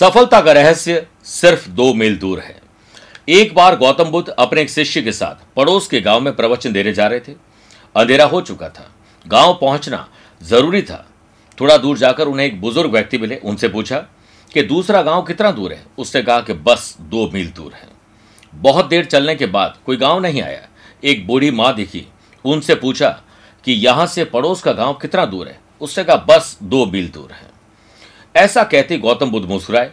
सफलता का रहस्य सिर्फ़ दो मील दूर है। एक बार गौतम बुद्ध अपने एक शिष्य के साथ पड़ोस के गाँव में प्रवचन देने जा रहे थे। अंधेरा हो चुका था। गाँव पहुँचना ज़रूरी था। थोड़ा दूर जाकर उन्हें एक बुज़ुर्ग व्यक्ति मिले। उनसे पूछा कि, दूसरा गाँव कितना दूर है? उसने कहा कि, बस दो मील दूर है। बहुत देर चलने के बाद कोई गाँव नहीं आया। एक बूढ़ी माँ दिखी। उनसे पूछा कि, यहाँ से पड़ोस का गाँव कितना दूर है? उसने कहा, बस दो मील दूर है। ऐसा कहते गौतम बुद्ध मुस्कुराए।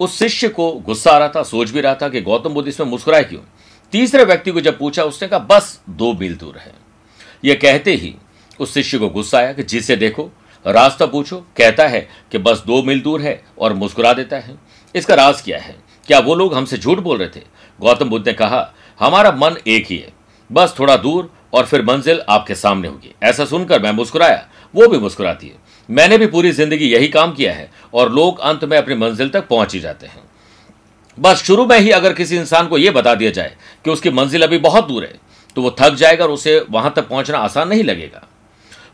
उस शिष्य को गुस्सा आ रहा था, सोच भी रहा था कि गौतम बुद्ध इसमें मुस्कुराए क्यों? तीसरे व्यक्ति को जब पूछा, उसने कहा, बस, दो मील दूर है। यह कहते ही उस शिष्य को गुस्सा आया कि जिसे देखो, रास्ता पूछो, कहता है कि बस दो मील दूर है और मुस्कुरा देता है। इसका राज क्या है? क्या वो लोग हमसे झूठ बोल रहे थे? गौतम बुद्ध ने कहा, हमारा मन एक ही है। बस थोड़ा दूर और फिर मंजिल आपके सामने होगी। ऐसा सुनकर मैं मुस्कुराया। वो भी मुस्कुराती है। मैंने भी पूरी ज़िंदगी यही काम किया है और लोग अंत में अपनी मंजिल तक पहुँच ही जाते हैं। बस शुरू में ही अगर किसी इंसान को यह बता दिया जाए कि उसकी मंजिल अभी बहुत दूर है तो वो थक जाएगा और उसे वहाँ तक पहुँचना आसान नहीं लगेगा।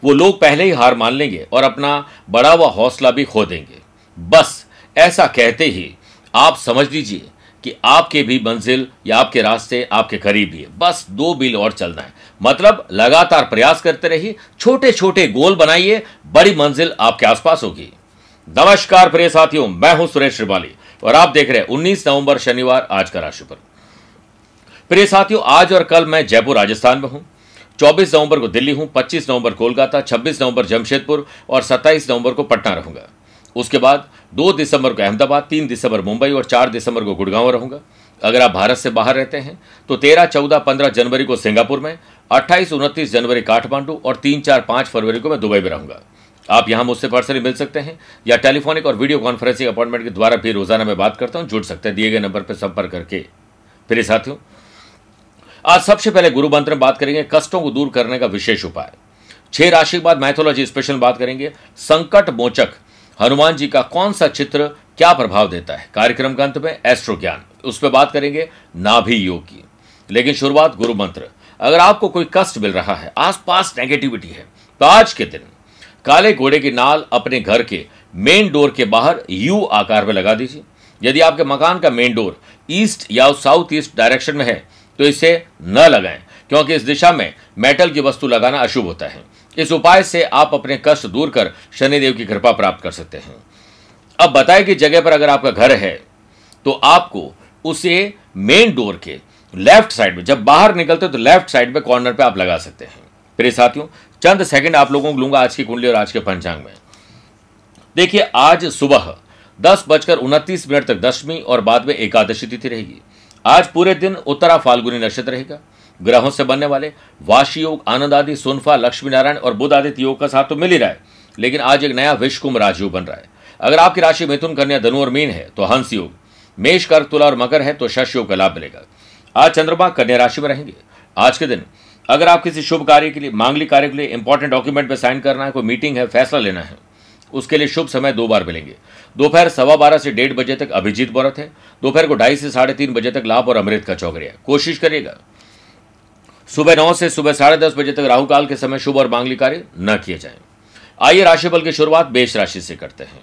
वो लोग पहले ही हार मान लेंगे और अपना बड़ा हुआ हौसला भी खो देंगे। बस ऐसा कहते ही आप समझ लीजिए कि आपके भी मंजिल या आपके रास्ते आपके करीब ही है। बस दो बिल और चलना है। मतलब लगातार प्रयास करते रहिए छोटे छोटे गोल बनाइए, बड़ी मंजिल आपके आसपास होगी। नमस्कार प्रिय साथियों, मैं हूँ सुरेश श्रिवाली और आप देख रहे हैं 19 नवंबर शनिवार आज का राशिफल। प्रिय साथियों, आज और कल मैं जयपुर, राजस्थान में हूँ। 24 नवंबर को दिल्ली हूँ 25 नवंबर कोलकाता 26 नवंबर जमशेदपुर और 27 नवंबर को पटना रहूँगा। उसके बाद दो दिसंबर को अहमदाबाद, तीन दिसंबर मुंबई और चार दिसंबर को गुड़गांव रहूँगा। अगर आप भारत से बाहर रहते हैं तो तेरह, चौदह, पंद्रह जनवरी को सिंगापुर में, अट्ठाईस, उनतीस जनवरी काठमांडू और तीन, चार, पाँच फरवरी को मैं दुबई में रहूँगा। आप यहाँ मुझसे पर्सनली मिल सकते हैं, या टेलीफोनिक और वीडियो कॉन्फ्रेंसिंग अपॉइंटमेंट के द्वारा भी रोज़ाना मैं बात करता हूँ, जुड़ सकते हैं, दिए गए नंबर पर संपर्क करके। फिर साथियों, आज सबसे पहले गुरु मंत्र में बात करेंगे, कष्टों को दूर करने का विशेष उपाय। छह राशि के बाद मैथोलॉजी स्पेशल बात करेंगे, संकट मोचक, हनुमान जी का कौन सा चित्र क्या प्रभाव देता है? कार्यक्रम का अंत में एस्ट्रो ज्ञान उस पर बात करेंगे नाभि योग। की लेकिन शुरुआत गुरु मंत्र। अगर आपको कोई कष्ट मिल रहा है, आसपास नेगेटिविटी है तो आज के दिन काले घोड़े की नाल अपने घर के मेन डोर के बाहर यू आकार में लगा दीजिए। यदि आपके मकान का मेन डोर ईस्ट या साउथ ईस्ट डायरेक्शन में है तो इसे न लगाएँ, क्योंकि इस दिशा में मेटल की वस्तु लगाना अशुभ होता है। इस उपाय से आप अपने कष्ट दूर कर शनिदेव की कृपा प्राप्त कर सकते हैं। अब बताए कि जगह पर अगर आपका घर है तो आपको उसे मेन डोर के लेफ़्ट साइड में, जब बाहर निकलते तो लेफ़्ट साइड में कॉर्नर पे आप लगा सकते हैं। प्रिय साथियों, चंद सेकंड आप लोगों को लूँगा आज की कुंडली और आज के पंचांग में। देखिए, आज सुबह दस बजकर उनतीस मिनट तक दशमी और बाद में एकादशी तिथि रहेगी। आज पूरे दिन उत्तरा फाल्गुनी नक्षत्र रहेगा। ग्रहों से बनने वाले वाशी योग, आनंद आदि, सोनफा लक्ष्मी नारायण और बुद्ध आदित्य योग का साथ तो मिल ही रहा है, लेकिन आज एक नया विश्वकुंभ राजयोग बन रहा है। अगर आपकी राशि मिथुन कन्या धनु और मीन है तो हंस योग। मेष कर्क, तुला और मकर है तो शश योग का लाभ मिलेगा। आज चंद्रमा कन्या राशि में रहेंगे। आज के दिन, अगर आप किसी शुभ कार्य के लिए, मांगलिक कार्य के लिए इंपॉर्टेंट डॉक्यूमेंट पर साइन करना है, कोई मीटिंग है, फैसला लेना है, उसके लिए शुभ समय दो बार मिलेंगे। दोपहर सवा बारह से डेढ़ बजे तक अभिजीत मुहूर्त है। दोपहर को ढाई से साढ़े तीन बजे तक लाभ और अमृत का चौकरिया कोशिश करिएगा। सुबह नौ से सुबह साढ़े दस बजे तक राहु काल के समय शुभ और मांगलिक कार्य न किए जाएँ। आइए राशिफल की शुरुआत बेश राशि से करते हैं।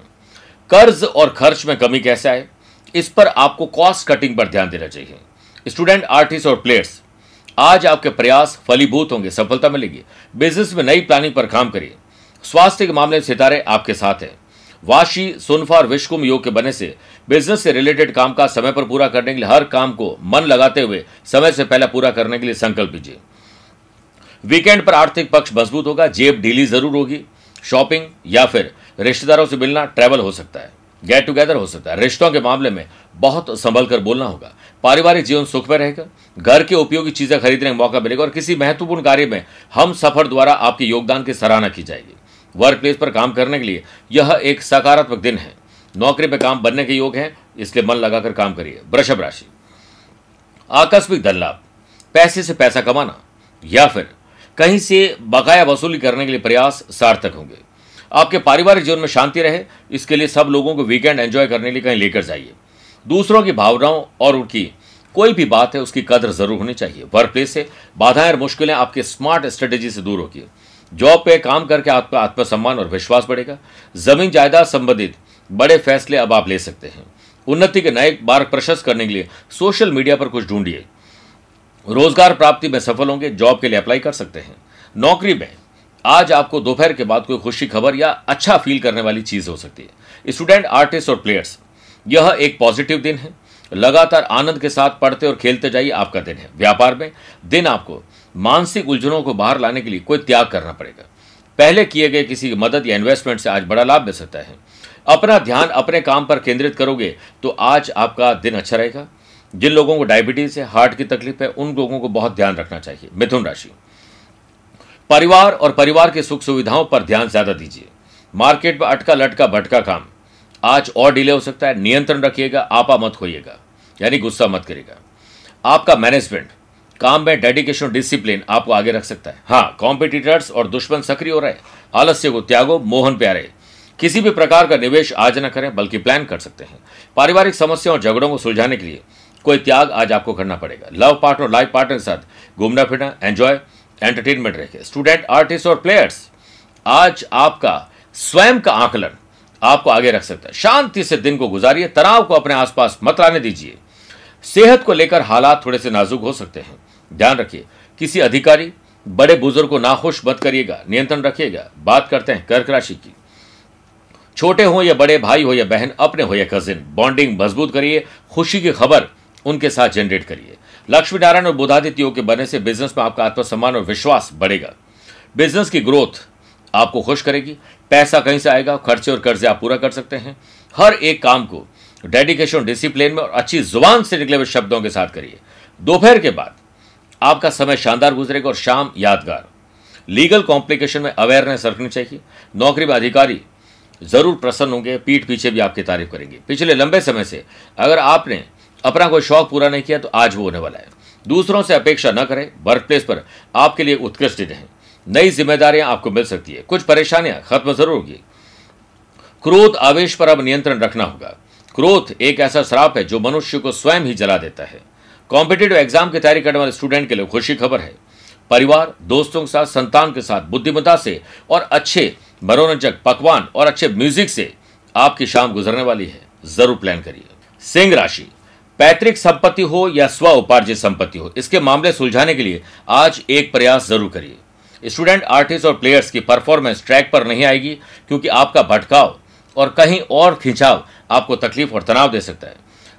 कर्ज और खर्च में कमी कैसे आए? इस पर आपको कॉस्ट कटिंग पर ध्यान देना चाहिए। स्टूडेंट आर्टिस्ट और प्लेयर्स आज आपके प्रयास फलीभूत होंगे, सफलता मिलेगी। बिज़नेस में नई प्लानिंग पर काम करिए। स्वास्थ्य के मामले में सितारे आपके साथ हैं। वाशी, सुनफा और विश्वकुम योग के बने से बिज़नेस से रिलेटेड काम का समय पर पूरा करने के लिए, हर काम को मन लगाते हुए समय से पहले पूरा करने के लिए संकल्प लीजिए। वीकेंड पर आर्थिक पक्ष मज़बूत होगा, जेब ढीली ज़रूर होगी। शॉपिंग या फिर रिश्तेदारों से मिलना ट्रैवल हो सकता है गेट टुगेदर हो सकता है। रिश्तों के मामले में बहुत संभल कर बोलना होगा। पारिवारिक जीवन सुख में रहेगा, घर के उपयोगी चीज़ें खरीदने का मौका मिलेगा और किसी महत्वपूर्ण कार्य में हम सफ़र द्वारा आपके योगदान की सराहना की जाएगी। वर्क प्लेस पर काम करने के लिए यह एक सकारात्मक दिन है। नौकरी पर काम बनने के योग है, इसलिए मन लगाकर काम करिए। वृषभ राशि। आकस्मिक धन लाभ, पैसे से पैसा कमाना या फिर कहीं से बकाया वसूली करने के लिए प्रयास सार्थक होंगे। आपके पारिवारिक जीवन में शांति रहे, इसके लिए सब लोगों को वीकेंड एंजॉय करने के लिए कहीं लेकर जाइए। दूसरों की भावनाओं और उनकी कोई भी बात है, उसकी कदर ज़रूर होनी चाहिए। वर्क प्लेस से बाधाएँ और मुश्किलें आपके स्मार्ट स्ट्रेटेजी से दूर होगी जॉब पे काम करके आपका आत्मसम्मान और विश्वास बढ़ेगा। ज़मीन जायदाद संबंधित बड़े फैसले अब आप ले सकते हैं। उन्नति के नए मार्ग प्रशस्त करने के लिए सोशल मीडिया पर कुछ ढूंढिए। रोज़गार प्राप्ति में सफल होंगे जॉब के लिए अप्लाई कर सकते हैं। नौकरी में आज आपको दोपहर के बाद कोई खुशी खबर या अच्छा फील करने वाली चीज़ हो सकती है। स्टूडेंट आर्टिस्ट और प्लेयर्स यह एक पॉजिटिव दिन है। लगातार आनंद के साथ पढ़ते और खेलते जाइए, आपका दिन है। व्यापार में दिन आपको मानसिक उलझनों को बाहर लाने के लिए कोई त्याग करना पड़ेगा। पहले किए गए किसी मदद या इन्वेस्टमेंट से आज बड़ा लाभ मिल सकता है। अपना ध्यान अपने काम पर केंद्रित करोगे तो आज आपका दिन अच्छा रहेगा। जिन लोगों को डायबिटीज़ है हार्ट की तकलीफ़ है, उन लोगों को बहुत ध्यान रखना चाहिए। मिथुन राशि। परिवार और परिवार के सुख सुविधाओं पर ध्यान ज़्यादा दीजिए। मार्केट में अटका लटका भटका काम। आज और डिले हो सकता है, नियंत्रण रखिएगा, आपा मत खोइएगा, यानी गुस्सा मत करेगा आपका मैनेजमेंट काम में डेडिकेशन डिसिप्लिन आपको आगे रख सकता है। हाँ कॉम्पिटिटर्स और दुश्मन सक्रिय हो रहे आलस्य को त्यागो, मोहन प्यारे। किसी भी प्रकार का निवेश आज न करें, बल्कि प्लान कर सकते हैं। पारिवारिक समस्याओं और झगड़ों को सुलझाने के लिए कोई त्याग आज आपको करना पड़ेगा। लव पार्टनर लाइफ पार्टनर के साथ घूमना फिरना एंजॉय एंटरटेनमेंट रखे स्टूडेंट आर्टिस्ट और प्लेयर्स आज आपका स्वयं का आकलन आपको आगे रख सकता है। शांति से दिन को गुजारिए, तनाव को अपने आसपास मत लाने दीजिए। सेहत को लेकर हालात थोड़े से नाजुक हो सकते हैं। ध्यान रखिए, किसी अधिकारी, बड़े बुज़ुर्ग को नाखुश मत करिएगा, नियंत्रण रखिएगा। बात करते हैं कर्क राशि की। छोटे हो या बड़े भाई हो या बहन, अपने हो या कजिन बॉन्डिंग मज़बूत करिए, खुशी की खबर उनके साथ जनरेट करिए। लक्ष्मी नारायण और बुधादित्य के बनने से बिज़नेस में आपका आत्मसम्मान और विश्वास बढ़ेगा। बिज़नेस की ग्रोथ आपको खुश करेगी, पैसा कहीं से आएगा, खर्चे और कर्जे आप पूरा कर सकते हैं। हर एक काम को डेडिकेशन डिसिप्लिन में और अच्छी ज़ुबान से निकले हुए शब्दों के साथ करिए। दोपहर के बाद आपका समय शानदार गुजरेगा और शाम यादगार। लीगल कॉम्प्लिकेशन में अवेयरनेस रखनी चाहिए। नौकरी में अधिकारी ज़रूर प्रसन्न होंगे, पीठ पीछे भी आपकी तारीफ़ करेंगे। पिछले लंबे समय से अगर आपने अपना कोई शौक पूरा नहीं किया तो आज वो होने वाला है। दूसरों से अपेक्षा न करें वर्क प्लेस पर आपके लिए उत्कृष्ट दिन है। नई जिम्मेदारियाँ आपको मिल सकती है। कुछ परेशानियाँ खत्म ज़रूर होगी। क्रोध आवेश पर अब नियंत्रण रखना होगा। क्रोध एक ऐसा श्राप है जो मनुष्य को स्वयं ही जला देता है। कॉम्पिटेटिव एग्ज़ाम की तैयारी करने वाले स्टूडेंट के लिए खुशी खबर है। परिवार, दोस्तों के साथ, संतान के साथ, बुद्धिमत्ता से और अच्छे मनोरंजक, पकवान और अच्छे म्यूज़िक से आपकी शाम गुजरने वाली है। ज़रूर प्लान करिए। सिंह राशि। पैतृक संपत्ति हो या स्व उपार्जित संपत्ति हो, इसके मामले सुलझाने के लिए आज एक प्रयास ज़रूर करिए। स्टूडेंट, आर्टिस्ट और प्लेयर्स की परफॉर्मेंस ट्रैक पर नहीं आएगी, क्योंकि आपका भटकाव और कहीं और खिंचाव आपको तकलीफ़ और तनाव दे सकता है।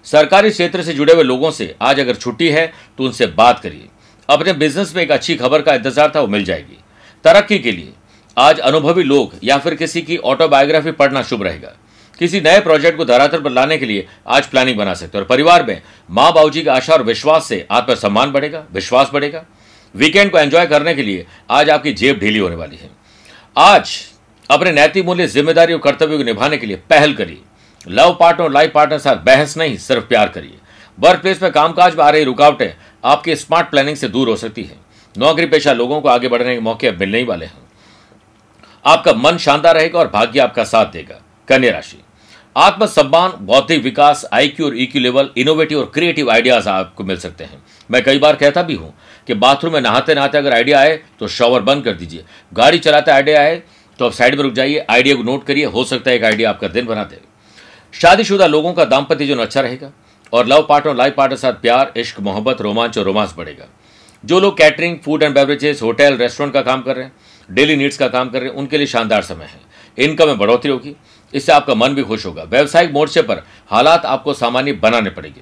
सरकारी क्षेत्र से जुड़े हुए लोगों से आज अगर छुट्टी है तो उनसे बात करिए। अपने बिज़नेस में एक अच्छी खबर का इंतज़ार था, वो मिल जाएगी। तरक्की के लिए आज अनुभवी लोग या फिर किसी की ऑटोबायोग्राफी पढ़ना शुभ रहेगा। किसी नए प्रोजेक्ट को धरातल पर लाने के लिए आज प्लानिंग बना सकते हैं। और परिवार में माँ बाबू जी का आशा और विश्वास से आत्मसम्मान बढ़ेगा, विश्वास बढ़ेगा। वीकेंड को एंजॉय करने के लिए आज आपकी जेब ढीली होने वाली है। आज अपने नैतिक मूल्य, ज़िम्मेदारी और कर्तव्य को निभाने के लिए पहल करिए। लव पार्टनर लाइफ पार्टनर साथ बहस नहीं, सिर्फ़ प्यार करिए। वर्क प्लेस में कामकाज में आ रही रुकावटें आपकी स्मार्ट प्लानिंग से दूर हो सकती है। नौकरी पेशा लोगों को आगे बढ़ने के मौके अब मिलने ही वाले हैं। आपका मन शानदार रहेगा और भाग्य आपका साथ देगा। कन्या राशि। आत्मसम्मान, बौद्धिक विकास आईक्यू और ईक्यू लेवल इनोवेटिव और क्रिएटिव आइडियाज़ आपको मिल सकते हैं। मैं कई बार कहता भी हूँ कि बाथरूम में नहाते नहाते अगर आइडिया आए तो शॉवर बंद कर दीजिए। गाड़ी चलाते आइडिया आए तो आप साइड में रुक जाइए आइडिया को नोट करिए, हो सकता है एक आइडिया आपका दिन बनाते शादीशुदा लोगों का दाम्पत्य जीवन अच्छा रहेगा और लव पार्टनर लाइफ पार्टनर साथ प्यार, इश्क, मोहब्बत, रोमांच और रोमांस बढ़ेगा। जो लोग catering food and beverages hotel restaurant का काम कर रहे हैं डेली नीड्स का काम कर रहे हैं, उनके लिए शानदार समय है। इनकम में बढ़ोतरी होगी। इससे आपका मन भी खुश होगा। व्यवसायिक मोर्चे पर हालात आपको सामान्य बनाने पड़ेंगे।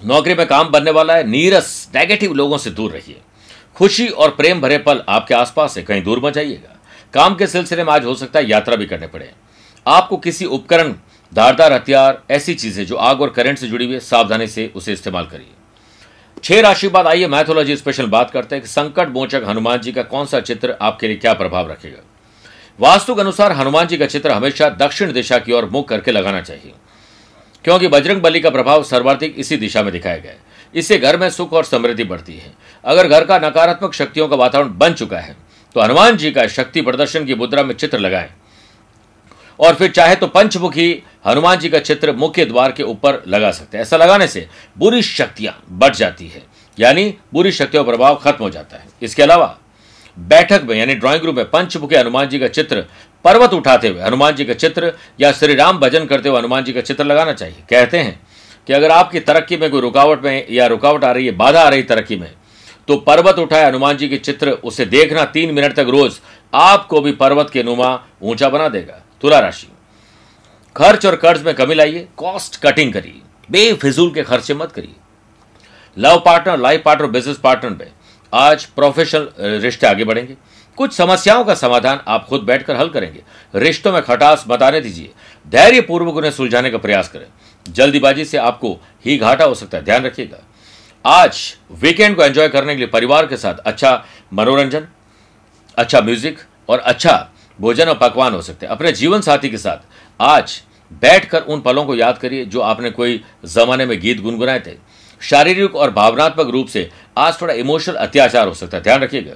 नौकरी में काम बनने वाला है, नीरस नेगेटिव लोगों से दूर रहिए। खुशी और प्रेम भरे पल आपके आसपास है कहीं दूर मत जाइएगा। काम के सिलसिले में आज हो सकता है यात्रा भी करने पड़े। आपको किसी उपकरण, धारदार हथियार, ऐसी चीज़ें जो आग और करंट से जुड़ी हुई है, सावधानी से उसे इस्तेमाल करिए। छह राशि बाद आइए मैथोलॉजी स्पेशल बात करते हैं कि संकट मोचक हनुमान जी का कौन सा चित्र आपके लिए क्या प्रभाव रखेगा? वास्तु के अनुसार हनुमान जी का चित्र हमेशा दक्षिण दिशा की ओर मुख करके लगाना चाहिए, क्योंकि बजरंग बली का प्रभाव सर्वाधिक इसी दिशा में दिखाया गया है। इससे घर में सुख और समृद्धि बढ़ती है। अगर घर का नकारात्मक शक्तियों का वातावरण बन चुका है तो हनुमान जी का शक्ति प्रदर्शन की मुद्रा में चित्र लगाएँ। और फिर चाहे तो पंचमुखी हनुमान जी का चित्र मुख्य द्वार के ऊपर लगा सकते हैं। ऐसा लगाने से बुरी शक्तियाँ बढ़ जाती है। यानी बुरी शक्तियों का प्रभाव खत्म हो जाता है। इसके अलावा बैठक में, यानी ड्राइंग रूम में पंचमुखी हनुमान जी का चित्र, पर्वत उठाते हुए हनुमान जी का चित्र या श्री राम भजन करते हुए हनुमान जी का चित्र लगाना चाहिए। कहते हैं कि अगर आपकी तरक्की में कोई रुकावट में या रुकावट आ रही है, बाधा आ रही तरक्की में तो पर्वत उठाए हनुमान जी के चित्र, उसे देखना तीन मिनट तक रोज, आपको भी पर्वत के नुमा ऊँचा बना देगा। तुला राशि। खर्च और कर्ज में कमी लाइए कॉस्ट कटिंग करिए, बेफिजूल के खर्चे मत करिए। Love partner life partner business partner में आज प्रोफेशनल रिश्ते आगे बढ़ेंगे। कुछ समस्याओं का समाधान आप खुद बैठकर हल करेंगे। रिश्तों में खटास बताने दीजिए। धैर्य पूर्वक उन्हें सुलझाने का प्रयास करें। जल्दीबाजी से आपको ही घाटा हो सकता है। ध्यान रखिएगा। आज वीकेंड को एंजॉय करने के लिए परिवार के साथ अच्छा मनोरंजन अच्छा म्यूज़िक और अच्छा भोजन और पकवान हो सकते हैं। अपने जीवन साथी के साथ आज बैठकर उन पलों को याद करिए जो आपने कोई जमाने में गीत गुनगुनाए थे। शारीरिक और भावनात्मक रूप से आज थोड़ा इमोशनल अत्याचार हो सकता है। ध्यान रखिएगा।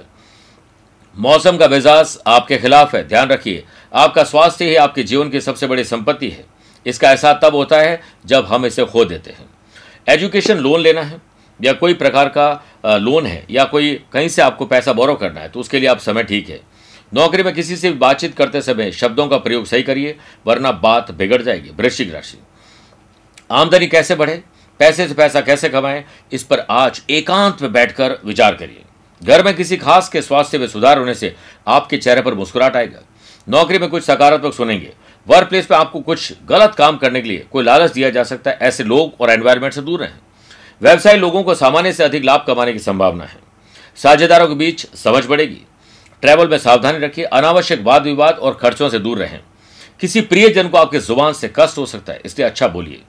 मौसम का मिजाज आपके खिलाफ है। ध्यान रखिए, आपका स्वास्थ्य ही आपके जीवन की सबसे बड़ी संपत्ति है। इसका एहसास तब होता है जब हम इसे खो देते हैं। एजुकेशन लोन लेना है, या कोई प्रकार का लोन है, या कोई कहीं से आपको पैसा बोरो करना है तो उसके लिए आप समय ठीक है। नौकरी में किसी से बातचीत करते समय शब्दों का प्रयोग सही करिए, वरना बात बिगड़ जाएगी, वृश्चिक राशि। आमदनी कैसे बढ़े? पैसे से पैसा कैसे कमाएँ, इस पर आज एकांत में बैठकर विचार करिए। घर में किसी खास के स्वास्थ्य में सुधार होने से आपके चेहरे पर मुस्कुराहट आएगा। नौकरी में कुछ सकारात्मक सुनेंगे। वर्क प्लेस पे आपको कुछ गलत काम करने के लिए कोई लालच दिया जा सकता है, ऐसे लोग और एनवायरमेंट से दूर रहें। व्यवसायी लोगों को सामान्य से अधिक लाभ कमाने की संभावना है। साझेदारों के बीच समझ बढ़ेगी। ट्रैवल में सावधानी रखिए, अनावश्यक वाद विवाद और खर्चों से दूर रहें। किसी प्रियजन को आपके ज़ुबान से कष्ट हो सकता है, इसलिए अच्छा बोलिए।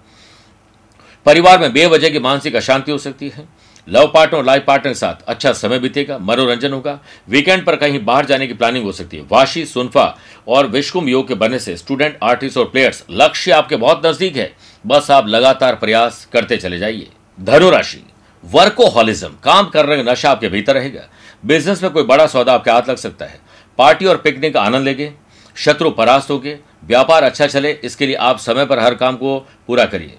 परिवार में बेवजह की मानसिक अशांति हो सकती है। लव पार्टनर और लाइफ पार्टनर के साथ अच्छा समय बीतेगा, मनोरंजन होगा। वीकेंड पर कहीं बाहर जाने की प्लानिंग हो सकती है। वाशी, सुनफा और विश्वकुम योग के बनने से स्टूडेंट, आर्टिस्ट और प्लेयर्स, लक्ष्य आपके बहुत नज़दीक है। बस आप लगातार प्रयास करते चले जाइए। धनुराशि, वर्कोहॉलिज्म, काम करने का नशा आपके भीतर रहेगा। बिज़नेस में कोई बड़ा सौदा आपके हाथ लग सकता है। पार्टी और पिकनिक का आनंद लेंगे। शत्रु परास्त होगे। व्यापार अच्छा चले, इसके लिए आप समय पर हर काम को पूरा करिए।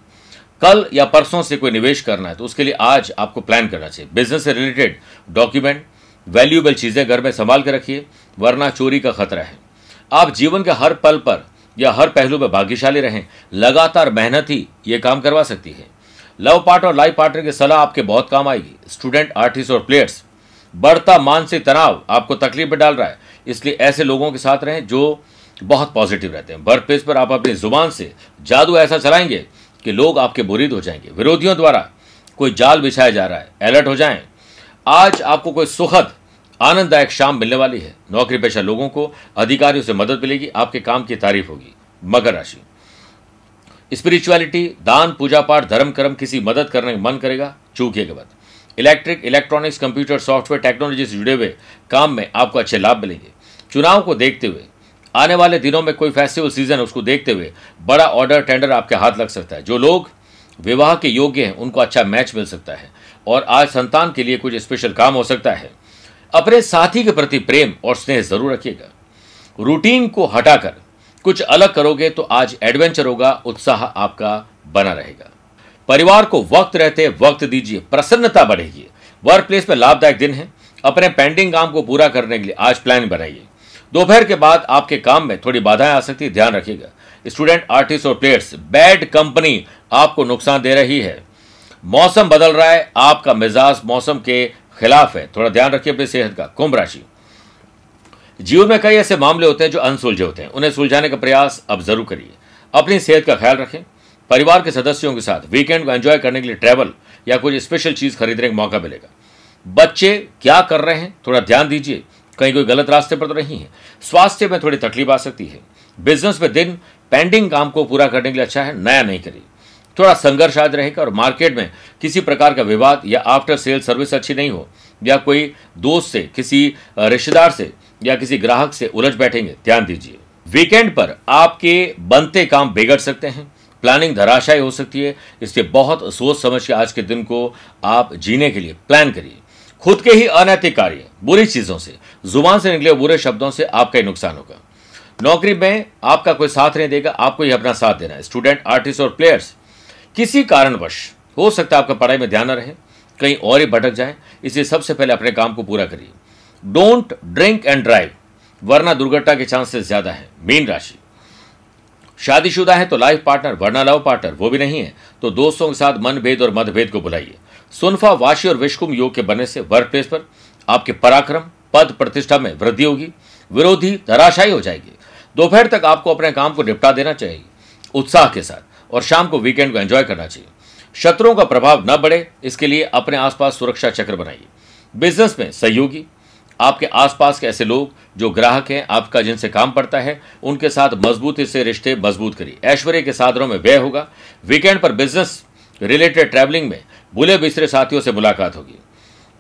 कल या परसों से कोई निवेश करना है तो उसके लिए आज आपको प्लान करना चाहिए। बिज़नेस से रिलेटेड डॉक्यूमेंट वैल्यूएबल चीज़ें घर में संभाल के रखिए, वरना चोरी का खतरा है। आप जीवन के हर पल पर या हर पहलू में भाग्यशाली रहें, लगातार मेहनत ही ये काम करवा सकती है। लव पार्ट और लाइफ पार्टनर की सलाह आपके बहुत काम आएगी। स्टूडेंट आर्टिस्ट और प्लेयर्स बढ़ता मानसिक तनाव आपको तकलीफ़ में डाल रहा है। इसलिए ऐसे लोगों के साथ रहें जो बहुत पॉजिटिव रहते हैं। वर्क प्लेस पर आप अपनी ज़ुबान से जादू ऐसा चलाएँगे कि लोग आपके बुरीद हो जाएँगे। विरोधियों द्वारा कोई जाल बिछाया जा रहा है अलर्ट हो जाएँ। आज आपको कोई सुखद, आनंददायक शाम मिलने वाली है। नौकरी पेशा लोगों को अधिकारियों से मदद मिलेगी, आपके काम की तारीफ़ होगी। मकर राशि। स्पिरिचुअलिटी, दान, पूजा पाठ, धर्म, कर्म किसी मदद करने का मन करेगा चूकिएगा मत electric, electronics, computer, software, technology से जुड़े हुए काम में आपको अच्छे लाभ मिलेंगे। चुनाव को देखते हुए आने वाले दिनों में कोई फेस्टिवल सीज़न उसको देखते हुए बड़ा ऑर्डर टेंडर आपके हाथ लग सकता है। जो लोग विवाह के योग्य हैं, उनको अच्छा मैच मिल सकता है। और आज संतान के लिए कुछ स्पेशल काम हो सकता है। अपने साथी के प्रति प्रेम और स्नेह ज़रूर रखिएगा। रूटीन को हटाकर कुछ अलग करोगे तो आज एडवेंचर होगा, उत्साह आपका बना रहेगा। परिवार को वक्त रहते वक्त दीजिए, प्रसन्नता बढ़ेगी वर्क प्लेस में लाभदायक दिन है। अपने पेंडिंग काम को पूरा करने के लिए आज प्लान बनाइए। दोपहर के बाद आपके काम में थोड़ी बाधाएँ आ सकती है, ध्यान रखिएगा। स्टूडेंट आर्टिस्ट और प्लेयर्स बैड कंपनी आपको नुकसान दे रही है। मौसम बदल रहा है, आपका मिजाज मौसम के खिलाफ है। थोड़ा ध्यान रखिए अपनी सेहत का। कुंभ राशि। जीवन में कई ऐसे मामले होते हैं जो अनसुलझे होते हैं। उन्हें सुलझाने का प्रयास अब ज़रूर करिए। अपनी सेहत का ख्याल रखें। परिवार के सदस्यों के साथ वीकेंड को एंजॉय करने के लिए ट्रैवल या कोई स्पेशल चीज़ खरीदने का मौका मिलेगा। बच्चे क्या कर रहे हैं? थोड़ा ध्यान दीजिए। कहीं कोई गलत रास्ते पर तो नहीं है। स्वास्थ्य में थोड़ी तकलीफ़ आ सकती है। बिज़नेस में दिन पेंडिंग काम को पूरा करने के लिए अच्छा है, नया नहीं करिए। थोड़ा संघर्ष आज रहेगा और मार्केट में किसी प्रकार का विवाद या आफ्टर सेल सर्विस अच्छी नहीं हो, या कोई दोस्त से, किसी रिश्तेदार से या किसी ग्राहक से उलझ बैठेंगे, ध्यान दीजिए। वीकेंड पर आपके बनते काम बिगड़ सकते हैं प्लानिंग धराशायी हो सकती है, इसलिए बहुत सोच समझ के आज के दिन को आप जीने के लिए प्लान करिए। खुद के ही अनैतिक कार्य बुरी चीज़ों से। ज़ुबान से निकले बुरे शब्दों से आपका ही नुकसान होगा। नौकरी में आपका कोई साथ नहीं देगा, आपको ही अपना साथ देना है। स्टूडेंट आर्टिस्ट और प्लेयर्स किसी कारणवश, हो सकता है आपका पढ़ाई में ध्यान न रहे, कहीं और ही भटक जाए, इसलिए सबसे पहले अपने काम को पूरा करिए। डोंट ड्रिंक एंड ड्राइव वरना दुर्घटना के चांसेस ज़्यादा है, मीन राशि। शादीशुदा है तो लाइफ पार्टनर वरना लव पार्टनर वो भी नहीं है। तो दोस्तों के साथ मनभेद और मतभेद को बुलाइए सुनफा वाशी और विश्कुम योग के बनने से वर्क प्लेस पर आपके पराक्रम, पद प्रतिष्ठा में वृद्धि होगी, विरोधी धराशायी हो जाएगी। दोपहर तक आपको अपने काम को निपटा देना चाहिए, उत्साह के साथ, और शाम को वीकेंड को एंजॉय करना चाहिए। शत्रुओं का प्रभाव न बढ़े, इसके लिए अपने आसपास सुरक्षा चक्र बनाइए। बिज़नेस में सहयोगी, आपके आसपास के ऐसे लोग जो ग्राहक हैं, आपका जिनसे काम पड़ता है, उनके साथ मजबूती से रिश्ते मज़बूत करिए। ऐश्वर्य के साधनों में व्यय होगा। वीकेंड पर बिज़नेस रिलेटेड ट्रैवलिंग में बुले बिस्तरे साथियों से मुलाकात होगी।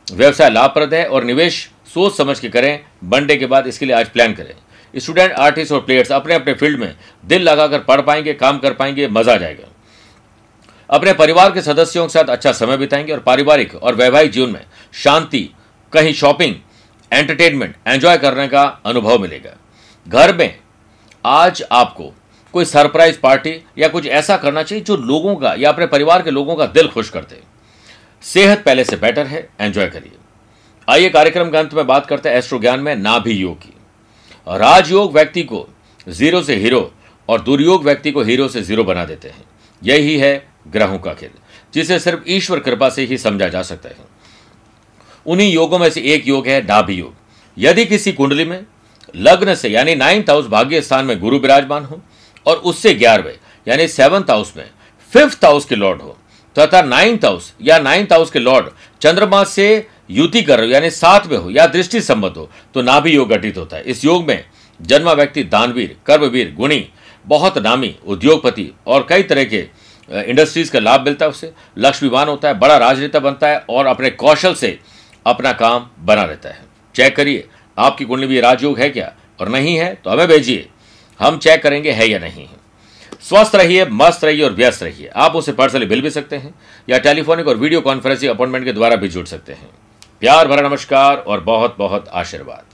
व्यवसाय लाभप्रद है और निवेश सोच समझ के करें बनडे के बाद इसके लिए आज प्लान करें। स्टूडेंट, आर्टिस्ट और प्लेयर्स अपने अपने फ़ील्ड में दिल लगाकर पढ़ पाएँगे, काम कर पाएँगे, मज़ा आ जाएगा। अपने परिवार के सदस्यों के साथ अच्छा समय बिताएँगे और पारिवारिक और वैवाहिक जीवन में शांति, कहीं शॉपिंग एंटरटेनमेंट एंजॉय करने का अनुभव मिलेगा। घर में आज आपको कोई सरप्राइज़ पार्टी या कुछ ऐसा करना चाहिए जो लोगों का या अपने परिवार के लोगों का दिल खुश कर दे। सेहत पहले से बेटर है एंजॉय करिए। आइए कार्यक्रम के अंत में बात करते हैं एस्ट्रो ज्ञान में नाभि योग की। राजयोग व्यक्ति को ज़ीरो से हीरो और दुर्योग व्यक्ति को हीरो से ज़ीरो बना देते हैं। यही है ग्रहों का खेल, जिसे सिर्फ़ ईश्वर कृपा से ही समझा जा सकता है। उन्हीं योगों में से एक योग है नाभि योग। यदि किसी कुंडली में लग्न से, यानी नाइन्थ हाउस भाग्य स्थान में गुरु विराजमान हो, और उससे ग्यारहवें, यानी सेवंथ हाउस में फिफ्थ हाउस के लॉर्ड हो तथा नाइन्थ हाउस या नाइन्थ हाउस के लॉर्ड चंद्रमा से युति कर रहे हो, यानी साथ में हो, या दृष्टि संबंध हो तो नाभि योग घटित होता है। इस योग में जन्मा व्यक्ति दानवीर, कर्मवीर, गुणी, बहुत नामी, उद्योगपति और कई तरह के इंडस्ट्रीज़ का लाभ मिलता है उससे लक्ष्मीवान होता है, बड़ा राजनेता बनता है और अपने कौशल से अपना काम बना रहता है। चेक करिए, आपकी कुंडली में राजयोग है क्या? और नहीं है तो हमें भेजिए, हम चेक करेंगे, है या नहीं है। स्वस्थ रहिए, मस्त रहिए और व्यस्त रहिए। आप उसे पर्सनली मिल भी सकते हैं या टेलीफोनिक और वीडियो कॉन्फ्रेंसिंग अपॉइंटमेंट के द्वारा भी जुड़ सकते हैं। प्यार भरा नमस्कार और बहुत बहुत आशीर्वाद।